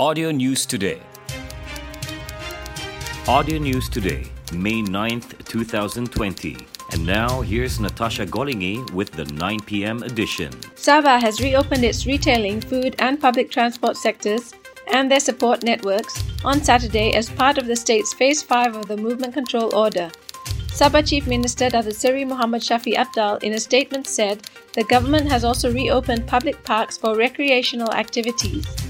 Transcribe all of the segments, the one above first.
Audio News Today. Audio News Today, May 9th, 2020. And now here's Natasha Golingi with the 9 p.m. edition. Sabah has reopened its retailing, food, and public transport sectors and their support networks on Saturday as part of the state's Phase 5 of the Movement Control Order. Sabah Chief Minister Dr. Seri Muhammad Shafie Apdal in a statement said the government has also reopened public parks for recreational activities.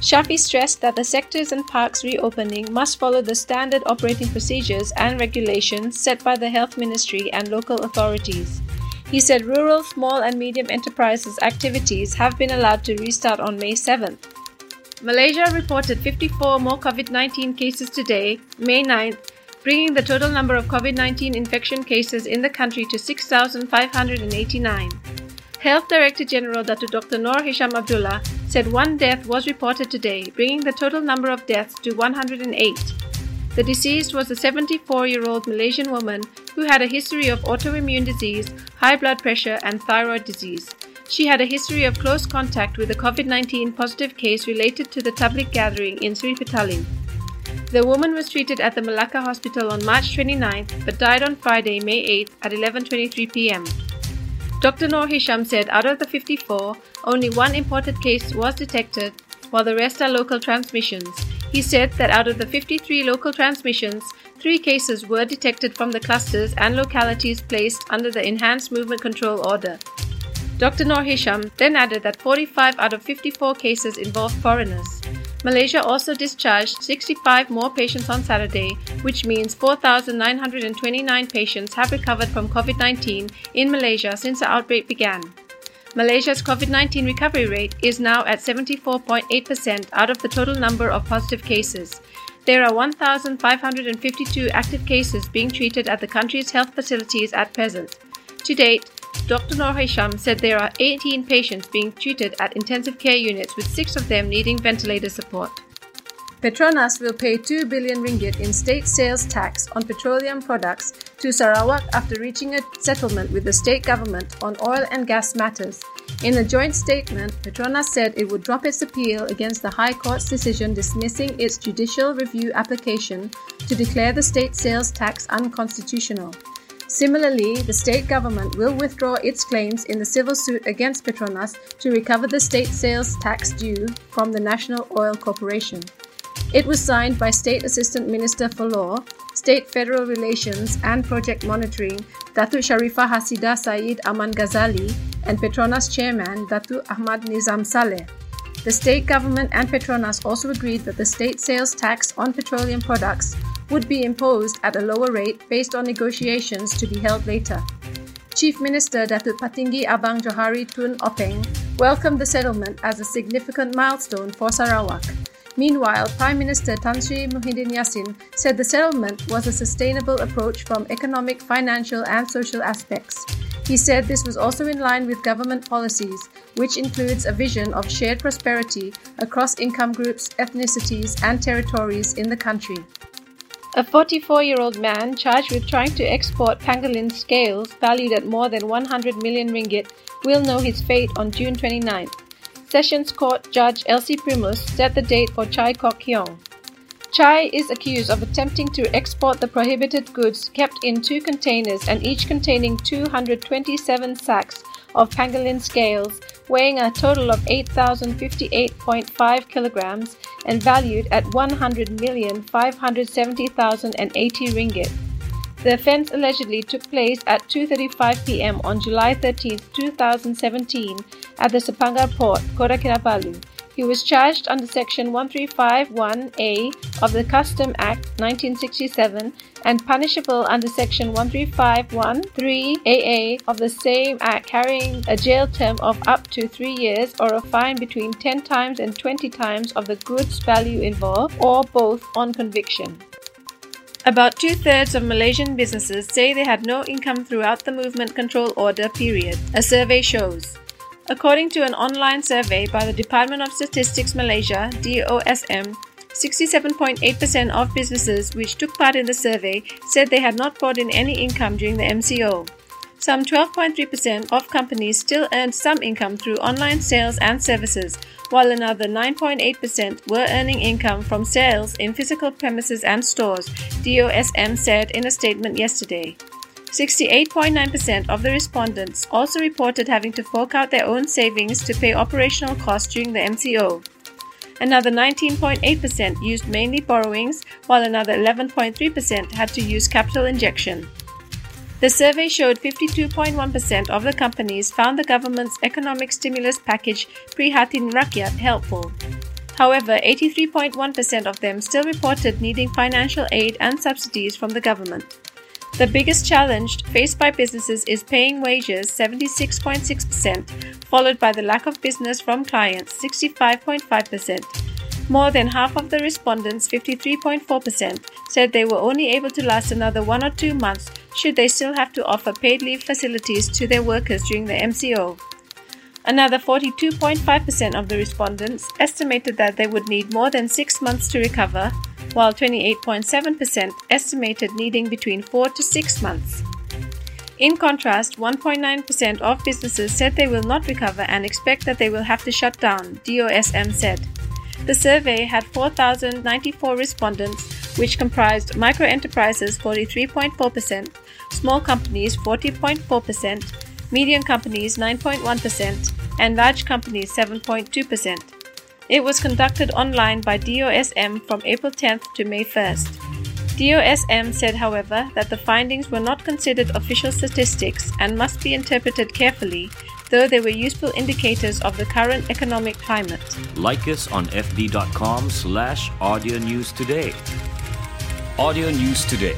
Shafie stressed that the sectors and parks reopening must follow the standard operating procedures and regulations set by the Health Ministry and local authorities. He said rural, small, and medium enterprises activities have been allowed to restart on May 7th. Malaysia reported 54 more COVID 19 cases today, May 9th, bringing the total number of COVID 19 infection cases in the country to 6,589. Health Director General Dr. Noor Hisham Abdullah said one death was reported today, bringing the total number of deaths to 108. The deceased was a 74 year old Malaysian woman who had a history of autoimmune disease, high blood pressure, and thyroid disease. She had a history of close contact with a COVID 19 positive case related to the Tabligh gathering in Sri Petaling. The woman was treated at the Malacca Hospital on March 29th but died on Friday, May 8th at 11:23 p.m. Dr. Noor Hisham said out of the 54, only one imported case was detected, while the rest are local transmissions. He said that out of the 53 local transmissions, three cases were detected from the clusters and localities placed under the Enhanced Movement Control Order. Dr. Noor Hisham then added that 45 out of 54 cases involved foreigners. Malaysia also discharged 65 more patients on Saturday, which means 4,929 patients have recovered from COVID 19 in Malaysia since the outbreak began. Malaysia's COVID 19 recovery rate is now at 74.8% out of the total number of positive cases. There are 1,552 active cases being treated at the country's health facilities at present. To date, Dr. Noor Hisham said there are 18 patients being treated at intensive care units, with six of them needing ventilator support. Petronas will pay 2 billion ringgit in state sales tax on petroleum products to Sarawak after reaching a settlement with the state government on oil and gas matters. In a joint statement, Petronas said it would drop its appeal against the High Court's decision dismissing its judicial review application to declare the state sales tax unconstitutional. Similarly, the state government will withdraw its claims in the civil suit against Petronas to recover the state sales tax due from the National Oil Corporation. It was signed by State Assistant Minister for Law, State Federal Relations and Project Monitoring, Datuk Sharifah Hasidah Sayeed Aman Ghazali, and Petronas Chairman, Datuk Ahmad Nizam Salleh. The state government and Petronas also agreed that the state sales tax on petroleum products would be imposed at a lower rate based on negotiations to be held later. Chief Minister Datuk Patinggi Abang Johari Tun Openg welcomed the settlement as a significant milestone for Sarawak. Meanwhile, Prime Minister Tan Sri Muhyiddin Yassin said the settlement was a sustainable approach from economic, financial, and social aspects. He said this was also in line with government policies, which includes a vision of shared prosperity across income groups, ethnicities, and territories in the country. A 44 year old man charged with trying to export pangolin scales valued at more than 100 million ringgit will know his fate on June 29th. Sessions Court Judge Elsie Primus set the date for Chai Kok Hyong. Chai is accused of attempting to export the prohibited goods kept in two containers and each containing 227 sacks of pangolin scales weighing a total of 8,058.5 kilograms and valued at 100,570,080 ringgit. The offense allegedly took place at 2:35 p.m. on July 13, 2017, at the Sepangar Port, Kota Kinabalu. He was charged under Section 1351A of the Custom Act 1967 and punishable under Section 1351-3AA of the same Act, carrying a jail term of up to three years or a fine between 10 times and 20 times of the goods value involved, or both on conviction. About two thirds of Malaysian businesses say they had no income throughout the movement control order period, a survey shows. According to an online survey by the Department of Statistics Malaysia, DOSM, 67.8% of businesses which took part in the survey said they had not brought in any income during the MCO. some 12.3% of companies still earned some income through online sales and services, while another 9.8% were earning income from sales in physical premises and stores, DOSM said in a statement yesterday. 68.9% of the respondents also reported having to fork out their own savings to pay operational costs during the MCO. Another 19.8% used mainly borrowings, while another 11.3% had to use capital injection. The survey showed 52.1% of the companies found the government's economic stimulus package Prihatin Rakyat helpful. However, 83.1% of them still reported needing financial aid and subsidies from the government. The biggest challenge faced by businesses is paying wages 76.6%, followed by the lack of business from clients 65.5%. More than half of the respondents, 53.4%, said they were only able to last another one or two months should they still have to offer paid leave facilities to their workers during the MCO. Another 42.5% of the respondents estimated that they would need more than six months to recover, while 28.7% estimated needing between four to six months. In contrast, 1.9% of businesses said they will not recover and expect that they will have to shut down, DOSM said. The survey had 4,094 respondents, which comprised micro enterprises 43.4%, small companies 40.4%, medium companies 9.1%, and large companies 7.2%. It was conducted online by DOSM from April 10th to May 1st. DOSM said, however, that the findings were not considered official statistics and must be interpreted carefully, though they were useful indicators of the current economic climate. Like us on fb.com slash audio news today. Audio News Today